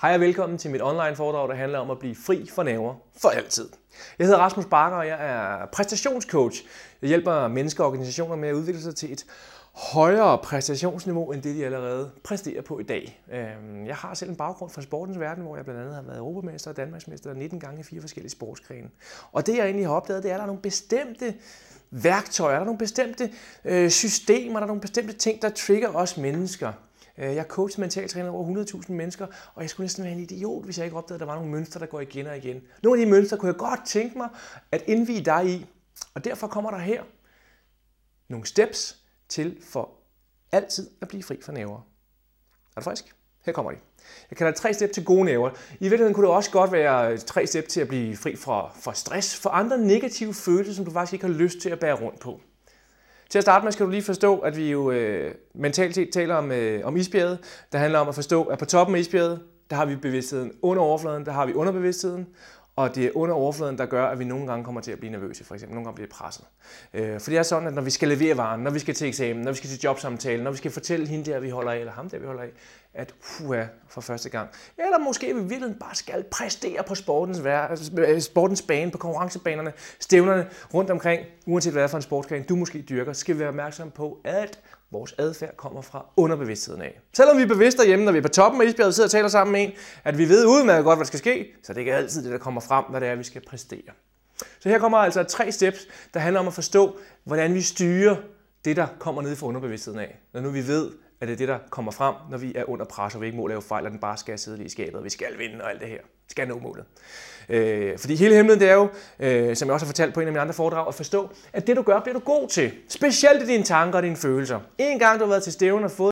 Hej og velkommen til mit online foredrag, der handler om at blive fri for nerver for altid. Jeg hedder Rasmus Bakker, og jeg er præstationscoach. Jeg hjælper mennesker og organisationer med at udvikle sig til et højere præstationsniveau, end det de allerede præsterer på i dag. Øhm, jeg har selv en baggrund fra sportens verden, hvor jeg blandt andet har været europamester og danmarksmester 19 gange i fire forskellige sportsgrene. Og det jeg egentlig har opdaget, det er, at der er nogle bestemte værktøjer, der er nogle bestemte øh, systemer, der er nogle bestemte ting, der trigger os mennesker. Øh, jeg coachet mentaltræner over 100.000 mennesker, og jeg skulle næsten være en idiot, hvis jeg ikke opdagede, at der var nogle mønstre, der går igen og igen. Nogle af de mønstre kunne jeg godt tænke mig at indvige dig i, og derfor kommer der her nogle steps til for altid at blive fri for næver. Er du frisk? Her kommer de. Jeg kalder det tre step til gode næver. I virkeligheden kunne det også godt være tre step til at blive fri fra, fra stress, for andre negative følelser, som du faktisk ikke har lyst til at bære rundt på. Til at starte med skal du lige forstå, at vi jo øh, mentalt set taler om, øh, om isbjerget. Det handler om at forstå, at på toppen af isbjerget, der har vi bevidstheden. Under overfladen, der har vi underbevidstheden. Og det er under overfladen, der gør, at vi nogle gange kommer til at blive nervøse, for eksempel. Nogle gange bliver presset. Øh, for det er sådan, at når vi skal levere varen, når vi skal til eksamen, når vi skal til jobsamtale, når vi skal fortælle hende der, vi holder af, eller ham der, vi holder af, at puha, for første gang. Eller måske vi virkelig bare skal præstere på sportens, vær, sportens bane, på konkurrencebanerne, stævnerne rundt omkring, uanset hvad det er for en sportsgren, du måske dyrker, skal vi være opmærksom på, at vores adfærd kommer fra underbevidstheden af. Selvom vi er bevidste derhjemme, når vi er på toppen af isbjerget og sidder og taler sammen med en, at vi ved udmærket godt, hvad der skal ske, så det er ikke altid det, der kommer frem, hvad det er, vi skal præstere. Så her kommer altså tre steps, der handler om at forstå, hvordan vi styrer det, der kommer ned fra underbevidstheden af. Når nu vi ved, at det er det, der kommer frem, når vi er under pres, og vi ikke må lave fejl, og den bare skal sidde lige i skabet, og vi skal vinde og alt det her. Vi skal nå målet. Øh, fordi hele hemmeligheden det er jo, øh, som jeg også har fortalt på en af mine andre foredrag, at forstå, at det du gør, bliver du god til. Specielt i dine tanker og dine følelser. En gang du har været til stævn og fået